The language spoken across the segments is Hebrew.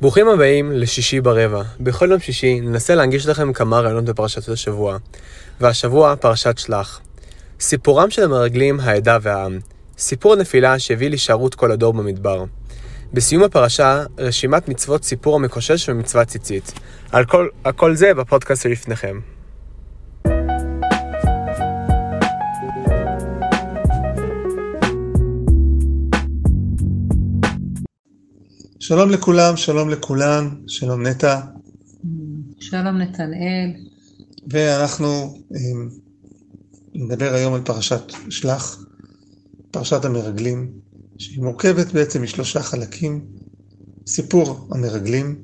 ברוכים הבאים לשישי ברבע. בכל יום שישי ננסה להנגיש לכם כמה רעיונות בפרשת השבוע. והשבוע פרשת שלח. סיפורם של המרגלים, העדה והעם. סיפור הנפילה שהביא להישארות כל הדור במדבר. בסיום הפרשה, רשימת מצוות סיפור המקושש ומצוות ציצית. על כל, על כל זה בפודקאסט שלפניכם. שלום לכולם, שלום לכולן, שלום נטע. שלום נתנאל. ואנחנו אמ, נדבר היום על פרשת שלח, פרשת המרגלים, שהיא מורכבת בעצם משלושה חלקים. סיפור המרגלים,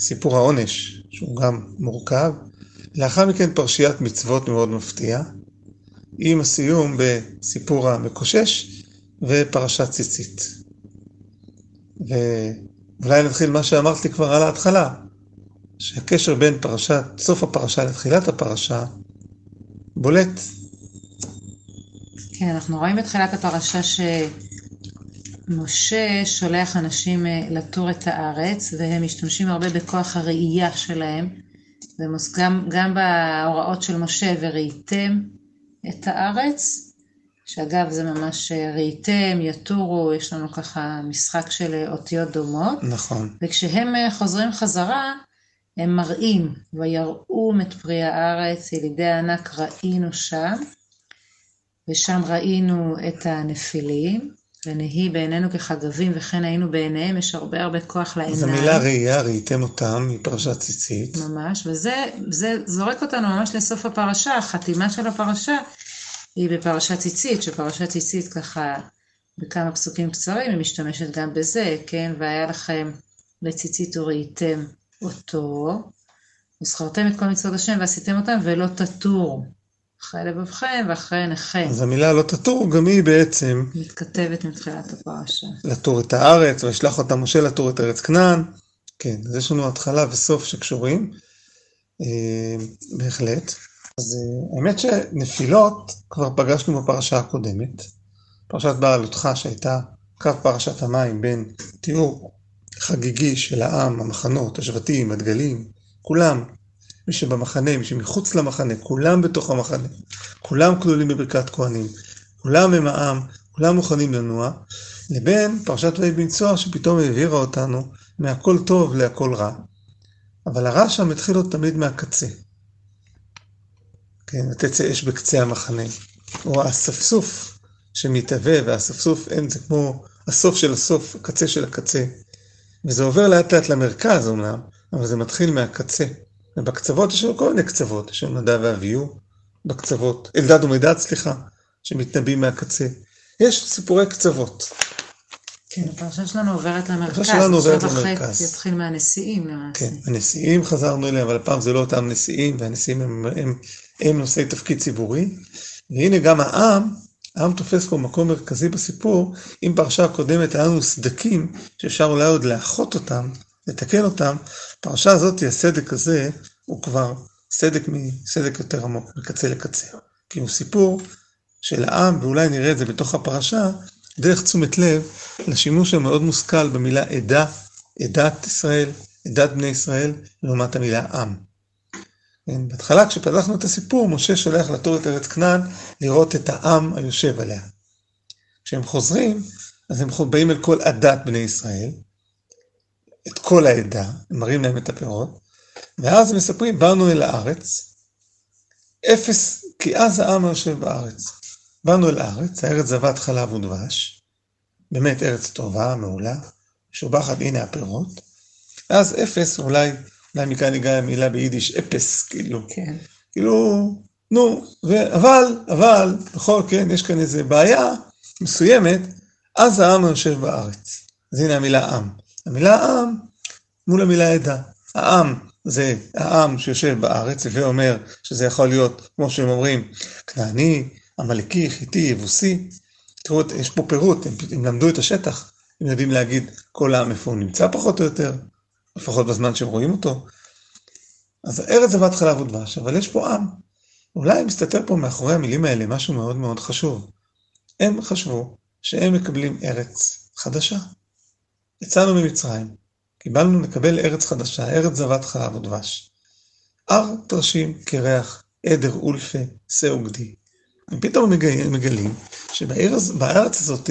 סיפור העונש, שהוא גם מורכב, לאחר מכן פרשיית מצוות מאוד מפתיע, עם הסיום בסיפור המקושש ופרשת ציצית. ואולי נתחיל מה שאמרתי כבר על ההתחלה, שהקשר בין פרשת, סוף הפרשה לתחילת הפרשה, בולט. כן, אנחנו רואים בתחילת הפרשה שמשה שולח אנשים אה, לתור את הארץ, והם משתמשים הרבה בכוח הראייה שלהם, וגם גם בהוראות של משה, וראיתם את הארץ, שאגב זה ממש אה, ראיתם, יתורו, יש לנו ככה משחק של אה, אותיות דומות. נכון. וכשהם אה, חוזרים חזרה, הם מראים, ויראום את פרי הארץ, ילידי הענק ראינו שם, ושם ראינו את הנפילים, ונהי בעינינו כחגבים וכן היינו בעיניהם, יש הרבה הרבה כוח לעיניים. אז המילה ראייה, ראיתם אותם, מפרשת ציצית. ממש, וזה זורק אותנו ממש לסוף הפרשה, החתימה של הפרשה, היא בפרשת ציצית, שפרשת ציצית ככה בכמה פסוקים קצרים היא משתמשת גם בזה, כן? והיה לכם לציצית וראיתם אותו, וזכרתם את כל מצוות השם ועשיתם אותם ולא תטור. אחרי לבבכם ואחרי עיניכם. אז המילה לא תטור גם היא בעצם... מתכתבת מתחילת הפרשה. לתור את הארץ, וישלח אותה משה לתור את ארץ כנען. כן, אז יש לנו התחלה וסוף שקשורים, אה, בהחלט. אז אה, האמת שנפילות כבר פגשנו בפרשה הקודמת, פרשת בעלותך שהייתה קו פרשת המים בין תיאור חגיגי של העם, המחנות, השבטים, הדגלים, כולם, מי שבמחנה, מי שמחוץ למחנה, כולם בתוך המחנה, כולם כלולים בברכת כהנים, כולם הם העם, כולם מוכנים לנוע, לבין פרשת ויהי בנצוח שפתאום העבירה אותנו מהכל טוב להכל רע. אבל הרע שם התחיל עוד תמיד מהקצה. כן, ותצא אש בקצה המחנה, או האספסוף שמתהווה, והאספסוף אין, זה כמו הסוף של הסוף, הקצה של הקצה. וזה עובר לאט לאט למרכז אומנם, אבל זה מתחיל מהקצה. ובקצוות יש לנו כל מיני קצוות, יש לנו נדב ואביהו בקצוות, אלדד ומדד, סליחה, שמתנבאים מהקצה. יש סיפורי קצוות. כן, הפרשה שלנו עוברת למרכז. הפרשה שלנו עוברת למרכז. עכשיו יתחיל מהנשיאים למעשה. כן, הנשיאים חזרנו אליהם, אבל הפעם זה לא אותם נשיאים, והנשיאים הם, הם, הם נושאי תפקיד ציבורי. והנה גם העם, העם תופס פה מקום מרכזי בסיפור, אם פרשה הקודמת היה לנו סדקים, שאפשר אולי עוד לאחות אותם, לתקן אותם, פרשה הזאת, הסדק הזה, הוא כבר סדק מסדק יותר עמוק, מקצה לקצה. כי הוא סיפור של העם, ואולי נראה את זה בתוך הפרשה, דרך תשומת לב לשימוש המאוד מושכל במילה עדה, עדת ישראל, עדת בני ישראל, לעומת המילה עם. כן, בהתחלה כשפתחנו את הסיפור, משה שולח לתור את ארץ כנען לראות את העם היושב עליה. כשהם חוזרים, אז הם באים אל כל עדת בני ישראל, את כל העדה, הם מראים להם את הפירות, ואז הם מספרים, באנו אל הארץ, אפס, כי אז העם היושב בארץ. באנו אל הארץ, הארץ זבת חלב ודבש, באמת ארץ טובה, מעולה, משובחת, הנה הפירות, ואז אפס, אולי, אולי מכאן הגיעה המילה ביידיש אפס, כאילו, כן. כאילו, נו, ו, אבל, אבל, בכל כן, יש כאן איזו בעיה מסוימת, אז העם יושב בארץ. אז הנה המילה עם. המילה עם מול המילה עדה. העם זה העם שיושב בארץ, ואומר שזה יכול להיות, כמו שהם אומרים, כנעני, עמלקי, חיטי, יבוסי. תראו, יש פה פירוט, הם, הם למדו את השטח, הם יודעים להגיד כל העם איפה הוא נמצא פחות או יותר, לפחות בזמן שהם רואים אותו. אז ארץ זבת חלב ודבש, אבל יש פה עם. אולי מסתתר פה מאחורי המילים האלה משהו מאוד מאוד חשוב. הם חשבו שהם מקבלים ארץ חדשה. יצאנו ממצרים, קיבלנו לקבל ארץ חדשה, ארץ זבת חלב ודבש. הר טרשים, קרח, עדר אולפה, שא וגדי. ופתאום מגלים, מגלים שבארץ הזאת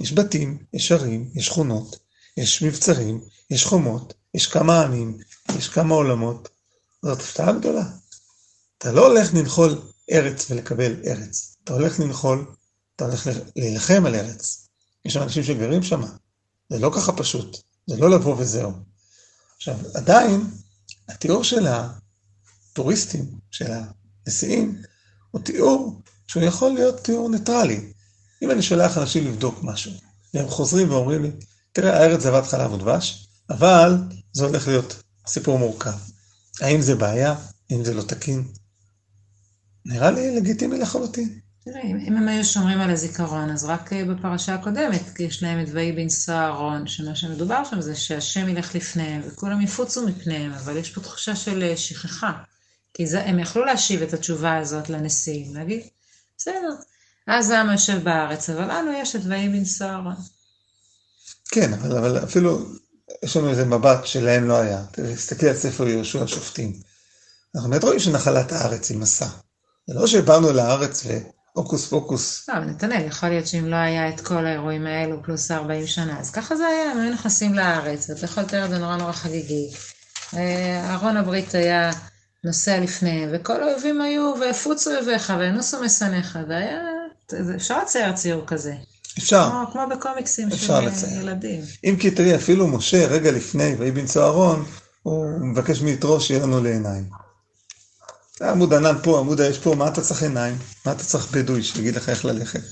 יש בתים, יש ערים, יש שכונות, יש מבצרים, יש חומות, יש כמה עמים, יש כמה עולמות. זאת הפתעה גדולה. אתה לא הולך לנחול ארץ ולקבל ארץ. אתה הולך לנחול, אתה הולך להילחם על ארץ. יש אנשים שגרים שם. זה לא ככה פשוט. זה לא לבוא וזהו. עכשיו, עדיין, התיאור של הטוריסטים, של הנשיאים, הוא תיאור שהוא יכול להיות תיאור ניטרלי. אם אני שולח אנשים לבדוק משהו, והם חוזרים ואומרים לי, תראה, הארץ זבת חלב ודבש, אבל זה הולך להיות סיפור מורכב. האם זה בעיה? האם זה לא תקין? נראה לי לגיטימי לחלוטין. תראה, אם הם היו שומרים על הזיכרון, אז רק אה, בפרשה הקודמת, כי יש להם את ויהי בנסוע אהרון, שמה שמדובר שם זה שהשם ילך לפניהם, וכולם יפוצו מפניהם, אבל יש פה תחושה של אה, שכחה. כי זה, הם יכלו להשיב את התשובה הזאת לנשיאים, להגיד, בסדר, אז העם יושב בארץ, אבל לנו יש את ויהי בנסוע אהרון. כן, אבל, אבל אפילו, יש לנו איזה מבט שלהם לא היה. תסתכלי על ספר יהושע שופטים. אנחנו באמת רואים שנחלת הארץ היא מסע. זה לא שבאנו לארץ והוקוס פוקוס. לא, אבל נתנאל, יכול להיות שאם לא היה את כל האירועים האלו פלוס 40 שנה, אז ככה זה היה, הם היו נכנסים לארץ, ואתה יכול לתאר את זה נורא נורא חגיגי. אה, ארון הברית היה נוסע לפניהם, וכל האויבים היו, והפוצו אויביך, וינוסו משנאיך, והיה, אפשר לצייר ציור כזה. אפשר. כמו, כמו בקומיקסים של אפשר לצייר. ילדים. אם כי תראי, אפילו משה, רגע לפני, ויהי בנצוא אהרון, הוא מבקש מיתרו שיהיה לנו לעיניים. זה עמוד ענן פה, עמוד האש פה, מה אתה צריך עיניים? מה אתה צריך בדואי שיגיד לך איך ללכת?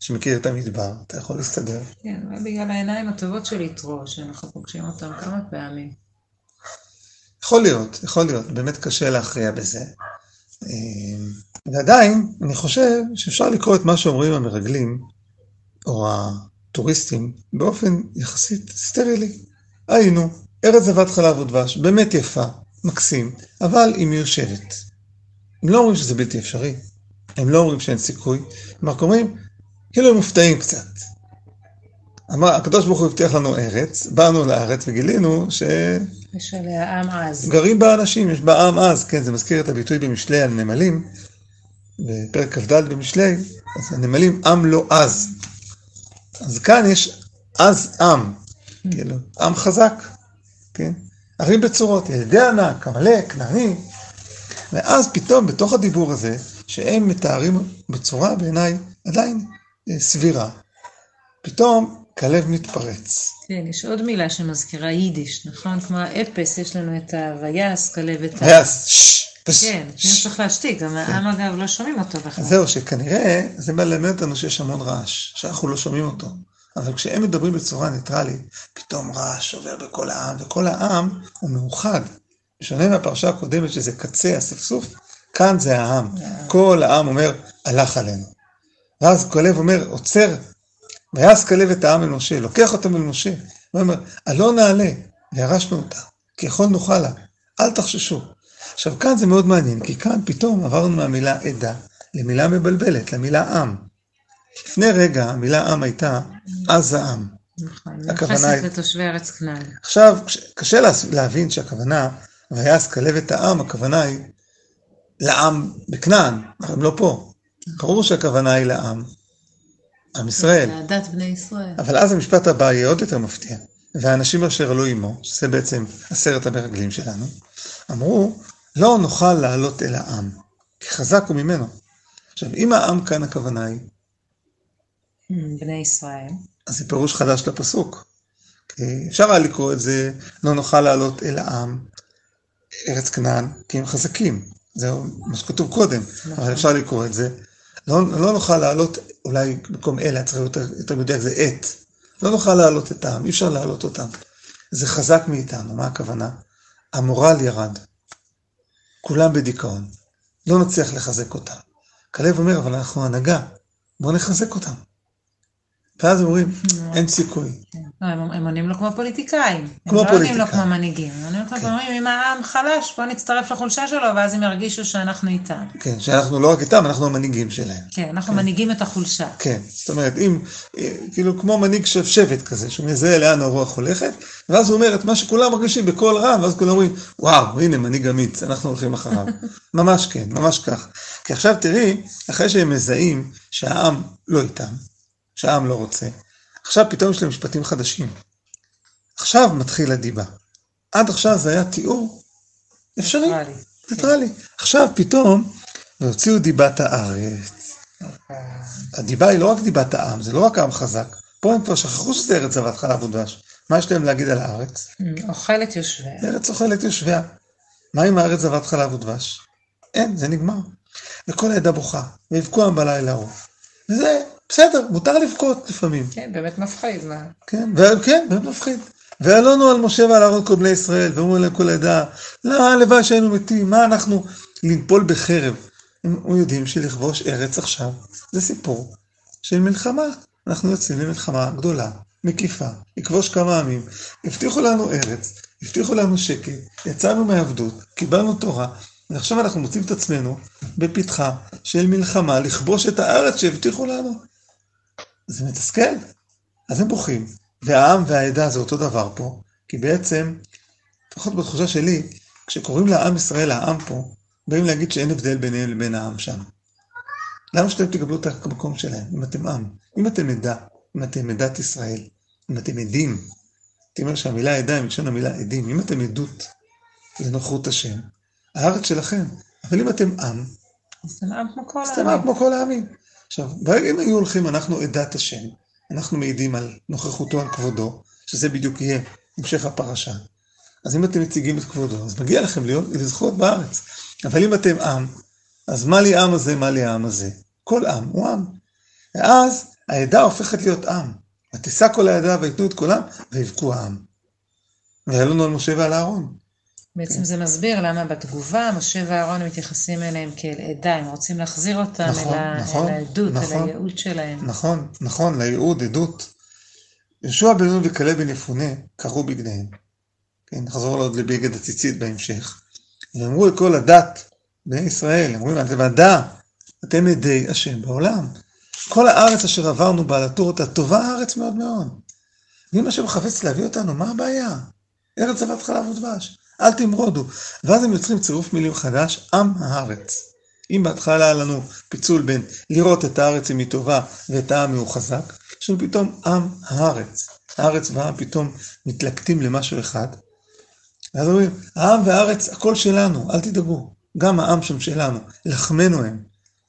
שמכיר את המדבר, אתה יכול להסתדר. כן, אבל בגלל העיניים הטובות של יתרו, שאנחנו פוגשים אותם כמה פעמים. יכול להיות, יכול להיות, באמת קשה להכריע בזה. אה, ועדיין, אני חושב שאפשר לקרוא את מה שאומרים המרגלים, או הטוריסטים, באופן יחסית סטרילי. היינו, ארץ זבת חלב ודבש, באמת יפה, מקסים, אבל היא מיושבת. הם לא אומרים שזה בלתי אפשרי, הם לא אומרים שאין סיכוי, הם רק אומרים, כאילו הם מופתעים קצת. אמר, הקדוש ברוך הוא הבטיח לנו ארץ, באנו לארץ וגילינו ש... יש עליה עם עז. גרים בה אנשים, יש בה עם עז, כן, זה מזכיר את הביטוי במשלי על נמלים, בפרק כ"ד במשלי, אז הנמלים עם לא עז. אז כאן יש עז עם, כאילו, עם חזק, כן? ערים בצורות, ילדי ענק, עמלק, כנעני, ואז פתאום בתוך הדיבור הזה, שהם מתארים בצורה בעיניי עדיין אה, סבירה, פתאום כלב מתפרץ. כן, יש עוד מילה שמזכירה יידיש, נכון? כמו האפס, יש לנו את הוויס, כלב את ה... ויעש, ששש, כן, שש. צריך להשתיק, גם העם אגב לא שומעים אותו בכלל. זהו, שכנראה זה מלמד אותנו שיש המון רעש, שאנחנו לא שומעים אותו. אבל כשהם מדברים בצורה ניטרלית, פתאום רעש עובר בכל העם, וכל העם הוא מאוחד. בשונה מהפרשה הקודמת שזה קצה אספסוף, כאן זה העם. כל העם אומר, הלך עלינו. ואז כלב אומר, עוצר, ויעש כלב את העם אל משה, לוקח אותם אל משה. הוא אומר, עלו נעלה, וירשנו אותה, כי יכול נוכל לה, אל תחששו. עכשיו כאן זה מאוד מעניין, כי כאן פתאום עברנו מהמילה עדה למילה מבלבלת, למילה עם. לפני רגע המילה עם הייתה עז העם. נכון, הכוונה היא- לתושבי ארץ כנען. עכשיו, כש- קשה לה- להבין שהכוונה, ויעש כלב את העם, הכוונה היא לעם בכנען, הם לא פה. ברור שהכוונה היא לעם, עם ישראל. לעדת בני ישראל. אבל אז המשפט הבא יהיה עוד יותר מפתיע. והאנשים אשר עלו עמו, שזה בעצם עשרת המרגלים שלנו, אמרו, לא נוכל לעלות אל העם, כי חזק הוא ממנו. עכשיו, אם העם כאן הכוונה היא, בני ישראל. אז זה פירוש חדש לפסוק. אפשר היה לקרוא את זה, לא נוכל לעלות אל העם, ארץ כנען, כי הם חזקים. זה מה שכתוב קודם, אבל אפשר לקרוא את זה. לא, לא נוכל לעלות, אולי במקום אלה, צריך להיות יותר, מדויק, זה עת. לא נוכל להעלות את העם, אי אפשר להעלות אותם. זה חזק מאיתנו, מה הכוונה? המורל ירד. כולם בדיכאון. לא נצליח לחזק אותם. כלב אומר, אבל אנחנו הנהגה, בואו נחזק אותם. ואז אומרים, אין סיכוי. לא, הם, עונים לו כמו פוליטיקאים. כמו הם לא עונים לו פוליטיקאים. כמו מנהיגים. הם עונים לו כמו כן. אומרים, אם העם חלש, בוא נצטרף לחולשה שלו, ואז הם ירגישו שאנחנו איתם. כן, שאנחנו לא רק איתם, אנחנו המנהיגים שלהם. כן, אנחנו מנהיגים את החולשה. כן, זאת אומרת, אם, אה, כאילו כמו מנהיג של שבט כזה, שהוא מזהה לאן הרוח הולכת, ואז הוא אומר את מה שכולם מרגישים בקול רם, ואז כולם אומרים, וואו, הנה מנהיג אמיץ, אנחנו הולכים אחריו. ממש כן, ממש כך. כי עכשיו תראי, אחרי שהם מזהים שהעם לא איתם, שהעם לא רוצה, עכשיו פתאום יש להם משפטים חדשים. עכשיו מתחיל הדיבה. עד עכשיו זה היה תיאור אפשרי, ניטרלי. עכשיו פתאום, והוציאו דיבת הארץ. הדיבה היא לא רק דיבת העם, זה לא רק עם חזק. פה הם כבר שכחו שזה ארץ זבת חלב ודבש. מה יש להם להגיד על הארץ? אוכל את יושביה. ארץ אוכלת יושביה. מה עם הארץ זבת חלב ודבש? אין, זה נגמר. וכל העדה בוכה, ויבכו עם בלילה ההוא. וזה, בסדר, מותר לבכות לפעמים. כן, באמת מפחיד, מה? כן, וכן, באמת מפחיד. ועלונו על משה ועל אהרון כל בני ישראל, ואומרים להם כל העדה, לא, הלוואי שהיינו מתים, מה אנחנו לנפול בחרב? הם יודעים שלכבוש ארץ עכשיו, זה סיפור של מלחמה. אנחנו יוצאים למלחמה גדולה, מקיפה, לכבוש כמה עמים, הבטיחו לנו ארץ, הבטיחו לנו שקט, יצאנו מעבדות, קיבלנו תורה, ועכשיו אנחנו מוצאים את עצמנו בפתחה של מלחמה לכבוש את הארץ שהבטיחו לנו. זה מתסכל. אז הם בוכים. והעם והעדה זה אותו דבר פה, כי בעצם, לפחות בתחושה שלי, כשקוראים לעם ישראל העם פה, באים להגיד שאין הבדל ביניהם לבין העם שם. למה שאתם תקבלו את המקום שלהם, אם אתם עם? אם אתם עדה, אם אתם עדת ישראל, אם אתם עדים, אומר שהמילה עדה היא מלשון המילה עדים, אם אתם עדות לנוחות השם, הארץ שלכם. אבל אם אתם עם, אז אתם עם כמו כל העמים. עכשיו, אם היו הולכים, אנחנו עדת השם, אנחנו מעידים על נוכחותו, על כבודו, שזה בדיוק יהיה המשך הפרשה. אז אם אתם מציגים את כבודו, אז מגיע לכם להיות, לזכות בארץ. אבל אם אתם עם, אז מה לי העם הזה, מה לי העם הזה? כל עם הוא עם. ואז העדה הופכת להיות עם. ותישא כל העדה ויתנו את קולם, ויבכו העם. והיה לנו על משה ועל אהרון. בעצם זה מסביר למה בתגובה משה ואהרון מתייחסים אליהם כאל עדה, הם רוצים להחזיר אותם נכון, אל נכון, אל העדות, אל נכון. הייעוד שלהם. נכון, נכון, לייעוד, עדות. יהושע בן נון וכלב בן יפונה קראו בגדיהם. כן, נחזור לעוד לבגד הציצית בהמשך. ואמרו לכל הדת, בני ישראל, אמרו להם, אתם הדע, אתם עדי השם בעולם. כל הארץ אשר עברנו בה לתור אותה, טובה הארץ מאוד מאוד. ואם השם חפץ להביא אותנו, מה הבעיה? ארץ זבת חלב ודבש, אל תמרודו. ואז הם יוצרים צירוף מילים חדש, עם הארץ. אם בהתחלה היה לנו פיצול בין לראות את הארץ אם היא טובה ואת העם הוא חזק, יש לנו פתאום עם הארץ. הארץ והעם פתאום מתלקטים למשהו אחד. ואז אומרים, העם והארץ, הכל שלנו, אל תדאגו. גם העם שם שלנו, לחמנו הם.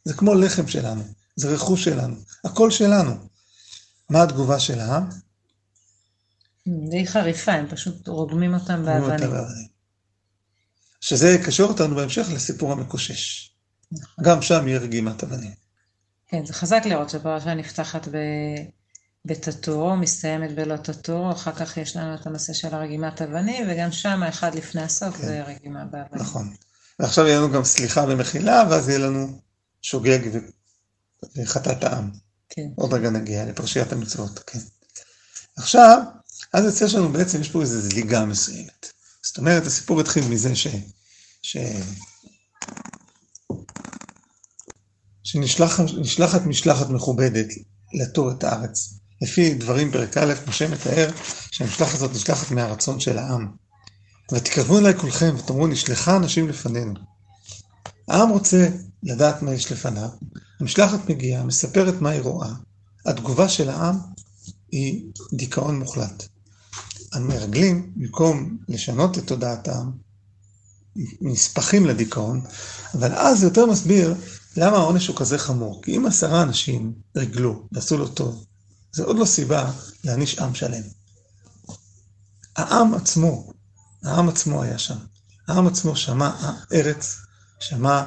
זה כמו לחם שלנו, זה רכוש שלנו, הכל שלנו. מה התגובה של העם? די חריפה, הם פשוט רוגמים אותם באבנים. שזה יקשר אותנו בהמשך לסיפור המקושש. נכון. גם שם יהיה רגימת אבנים. כן, זה חזק לראות שהפרשה נפתחת ב... בתתורו, מסתיימת בלא תתורו, אחר כך יש לנו את הנושא של הרגימת אבנים, וגם שם האחד לפני הסוף כן. זה רגימה באבנים. נכון. ועכשיו יהיה לנו גם סליחה ומחילה, ואז יהיה לנו שוגג ו... וחטאת העם. כן. עוד רגע נגיע לפרשיית המצוות, כן. עכשיו, אז יוצא לנו בעצם, יש פה איזו זליגה מסוימת. זאת אומרת, הסיפור התחיל מזה ש... ש... שנשלחת משלחת מכובדת לתור את הארץ. לפי דברים פרק א', משה מתאר שהמשלחת הזאת נשלחת מהרצון של העם. ותקרבו אליי כולכם ותאמרו נשלחה אנשים לפנינו. העם רוצה לדעת מה יש לפניו, המשלחת מגיעה, מספרת מה היא רואה, התגובה של העם היא דיכאון מוחלט. המרגלים, במקום לשנות את תודעת העם, נספחים לדיכאון, אבל אז זה יותר מסביר למה העונש הוא כזה חמור. כי אם עשרה אנשים רגלו ועשו לו טוב, זה עוד לא סיבה להעניש עם שלם. העם עצמו, העם עצמו היה שם. העם עצמו שמע הארץ, שמע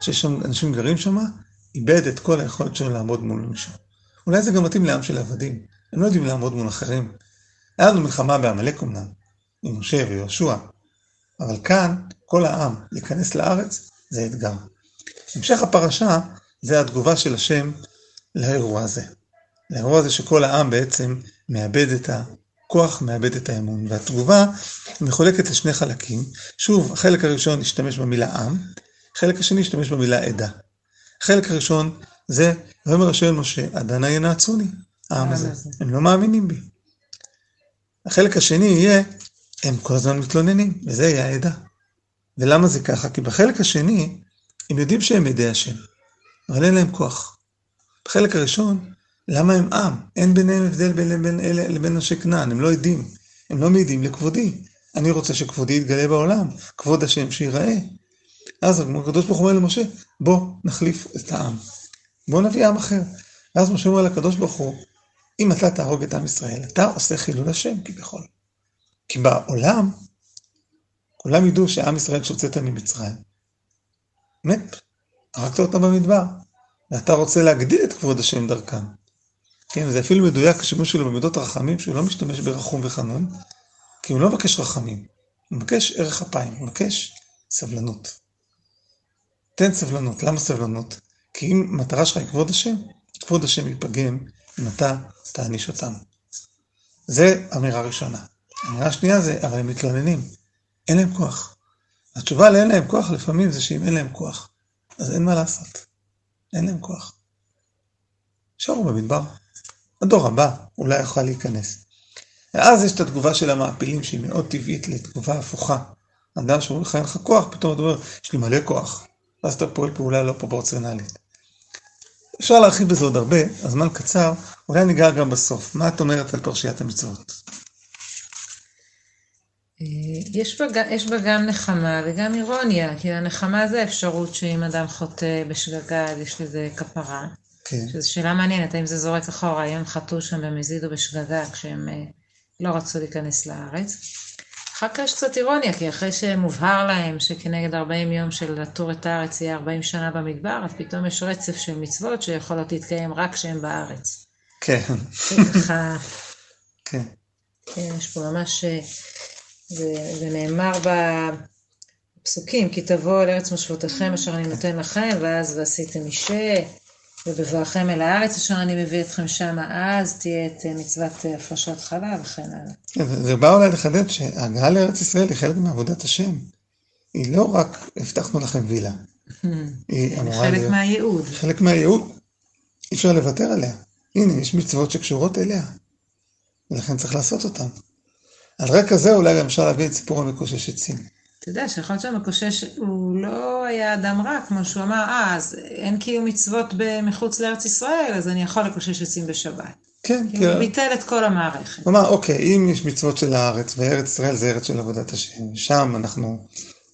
שיש שם אנשים גרים שם, איבד את כל היכולת שלו לעמוד מול מישהו. אולי זה גם מתאים לעם של עבדים, הם לא יודעים לעמוד מול אחרים. היה לנו מלחמה בעמלק אמנם, עם משה ויהושע, אבל כאן, כל העם, להיכנס לארץ, זה אתגר. המשך הפרשה זה התגובה של השם לאירוע הזה. לאירוע הזה שכל העם בעצם מאבד את, ה, כוח מאבד את האמון, והתגובה מחולקת לשני חלקים. שוב, החלק הראשון ישתמש במילה עם, החלק השני ישתמש במילה עדה. החלק הראשון זה, ויאמר השם משה, עדנה ינעצוני, העם הזה. הם לא מאמינים בי. החלק השני יהיה, הם כל הזמן מתלוננים, וזה יהיה העדה. ולמה זה ככה? כי בחלק השני, הם יודעים שהם ידי השם, אבל אין להם כוח. בחלק הראשון, למה הם עם? אין ביניהם הבדל בין לבין אלה לבין אנשי כנען, הם לא עדים. הם לא מעידים לכבודי. אני רוצה שכבודי יתגלה בעולם, כבוד השם שיראה. אז הקדוש ברוך הוא אומר למשה, בוא נחליף את העם. בוא נביא עם אחר. ואז משה אומר לקדוש ברוך הוא, אם אתה תהרוג את עם ישראל, אתה עושה חילול השם כביכול. כי בעולם, כולם ידעו שעם ישראל שהוצאת ממצרים, מת, הרגת אותם במדבר, ואתה רוצה להגדיל את כבוד השם דרכם. כן, זה אפילו מדויק השימוש שלו במידות הרחמים, שהוא לא משתמש ברחום וחנון, כי הוא לא מבקש רחמים, הוא מבקש ערך אפיים, הוא מבקש סבלנות. תן סבלנות, למה סבלנות? כי אם מטרה שלך היא כבוד השם, כבוד השם ייפגם אם אתה תעניש אותם. זה אמירה ראשונה. אמירה שנייה זה, אבל הם מתלוננים, אין להם כוח. התשובה לאין להם כוח לפעמים זה שאם אין להם כוח, אז אין מה לעשות. אין להם כוח. שרו במדבר. הדור הבא אולי יוכל להיכנס. ואז יש את התגובה של המעפילים שהיא מאוד טבעית לתגובה הפוכה. אדם שאומר לך אין לך כוח, פתאום אתה אומר, יש לי מלא כוח. ואז אתה פועל פעולה לא פרופורציונלית. אפשר להרחיב בזה עוד הרבה, הזמן קצר, אולי ניגע גם בסוף. מה את אומרת על פרשיית המצוות? אה, יש בה, יש בה גם נחמה וגם אירוניה, כי הנחמה זה אפשרות שאם אדם חוטא בשגגה, אז יש לזה כפרה. כן. שזו שאלה מעניינת, האם זה זורק אחורה, האם הם חטאו שם במזיד או בשגגה כשהם אה, לא רצו להיכנס לארץ. אחר כך יש קצת אירוניה, כי אחרי שמובהר להם שכנגד 40 יום של לטור את הארץ יהיה 40 שנה במדבר, אז פתאום יש רצף של מצוות שיכולות להתקיים רק כשהם בארץ. כן. ככה, כן. כן, יש פה ממש, אה, זה, זה נאמר בפסוקים, כי תבואו אל ארץ מושבותיכם אשר אני נותן לכם, ואז ועשיתם אישה, ובבואכם אל הארץ אשר אני מביא אתכם שמה, אז תהיה את אה, מצוות אה, הפרשת חלה וכן הלאה. כן, זה בא אולי לחדד שההגעה לארץ ישראל היא חלק מעבודת השם. היא לא רק הבטחנו לכם וילה, היא אמורה חלק להיות מהייעוד. חלק מהייעוד. אי אפשר לוותר עליה. הנה, יש מצוות שקשורות אליה, ולכן צריך לעשות אותן. על רקע זה אולי גם אפשר להביא את סיפור המקושש עצים. אתה יודע שיכול להיות שהמקושש הוא לא היה אדם רע, כמו שהוא אמר, אה, אז אין קיום מצוות מחוץ לארץ ישראל, אז אני יכול לקושש עצים בשבת. כן, כי כי הוא ביטל את כל המערכת. הוא אמר, אוקיי, אם יש מצוות של הארץ, וארץ ישראל זה ארץ של עבודת השם, שם אנחנו,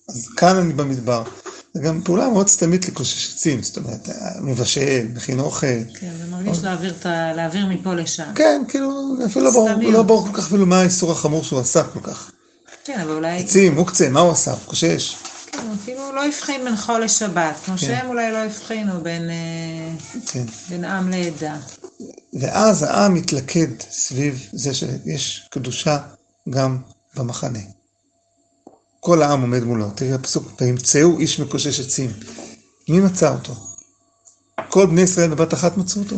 אז כאן אני במדבר. זה גם פעולה מאוד סתמית לקושש עצים, זאת אומרת, מבשל, מכין אוכל. כן, זה מרגיש להעביר, את ה- להעביר מפה לשם. כן, כאילו, אפילו לא ברור. לא ברור כל כך אפילו מה האיסור החמור שהוא עשה כל כך. כן, אבל אולי, עצים, מוקצה, מה הוא עשה? הוא קושש. כן, הוא אפילו לא הבחין בין חול לשבת, כמו כן. שהם אולי לא הבחינו בין, אה, כן. בין עם לעדה. ואז העם מתלכד סביב זה שיש קדושה גם במחנה. כל העם עומד מולו. תראי הפסוק, וימצאו איש מקושש עצים. מי מצא אותו? כל בני ישראל בבת אחת מצאו אותו?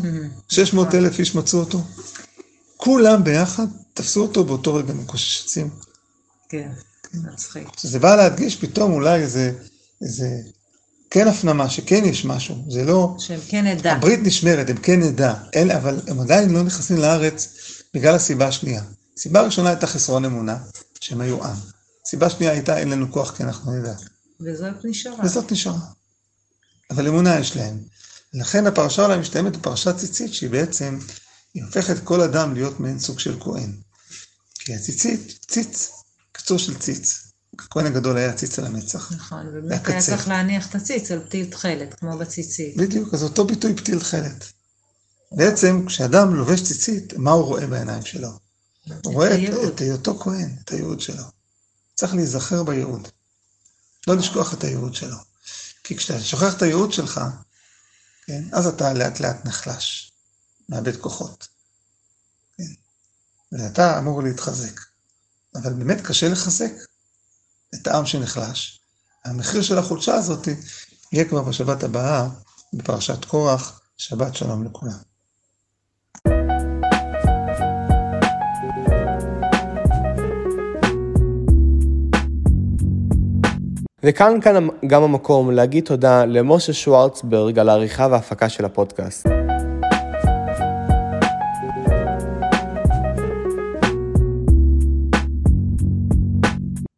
600 אלף איש מצאו אותו? כולם ביחד תפסו אותו באותו רגע מקושש עצים. כן, מצחיק. זה בא להדגיש פתאום אולי איזה, איזה כן הפנמה שכן יש משהו. זה לא... שהם כן עדה. הברית נשמרת, הם כן נדע, אלה, אבל הם עדיין לא נכנסים לארץ בגלל הסיבה השנייה. סיבה ראשונה הייתה חסרון אמונה, שהם היו עם. סיבה שנייה הייתה אין לנו כוח כי אנחנו נדע. וזאת נשארה. וזאת נשארה. אבל אמונה יש להם. לכן הפרשה אולי מסתיימת בפרשת ציצית, שהיא בעצם, היא הופכת כל אדם להיות מעין סוג של כהן. כי הציצית, ציץ, קצור של ציץ. הכהן הגדול היה ציץ על המצח. נכון, ובאמת היה. צריך להניח את הציץ על פתיל תכלת, כמו בציצית. בדיוק, אז אותו ביטוי פתיל תכלת. בעצם, כשאדם לובש ציצית, מה הוא רואה בעיניים שלו? הוא רואה את. את היותו כהן, את הייעוד שלו. צריך להיזכר בייעוד. לא לשכוח את הייעוד שלו. כי כשאתה שוכח את הייעוד שלך, כן, אז אתה לאט לאט נחלש, מאבד כוחות. כן. ואתה אמור להתחזק. אבל באמת קשה לחזק את העם שנחלש. המחיר של החולשה הזאת יהיה כבר בשבת הבאה, בפרשת קורח, שבת שלום לכולם. וכאן כאן גם המקום להגיד תודה למשה שוורצברג על העריכה וההפקה של הפודקאסט.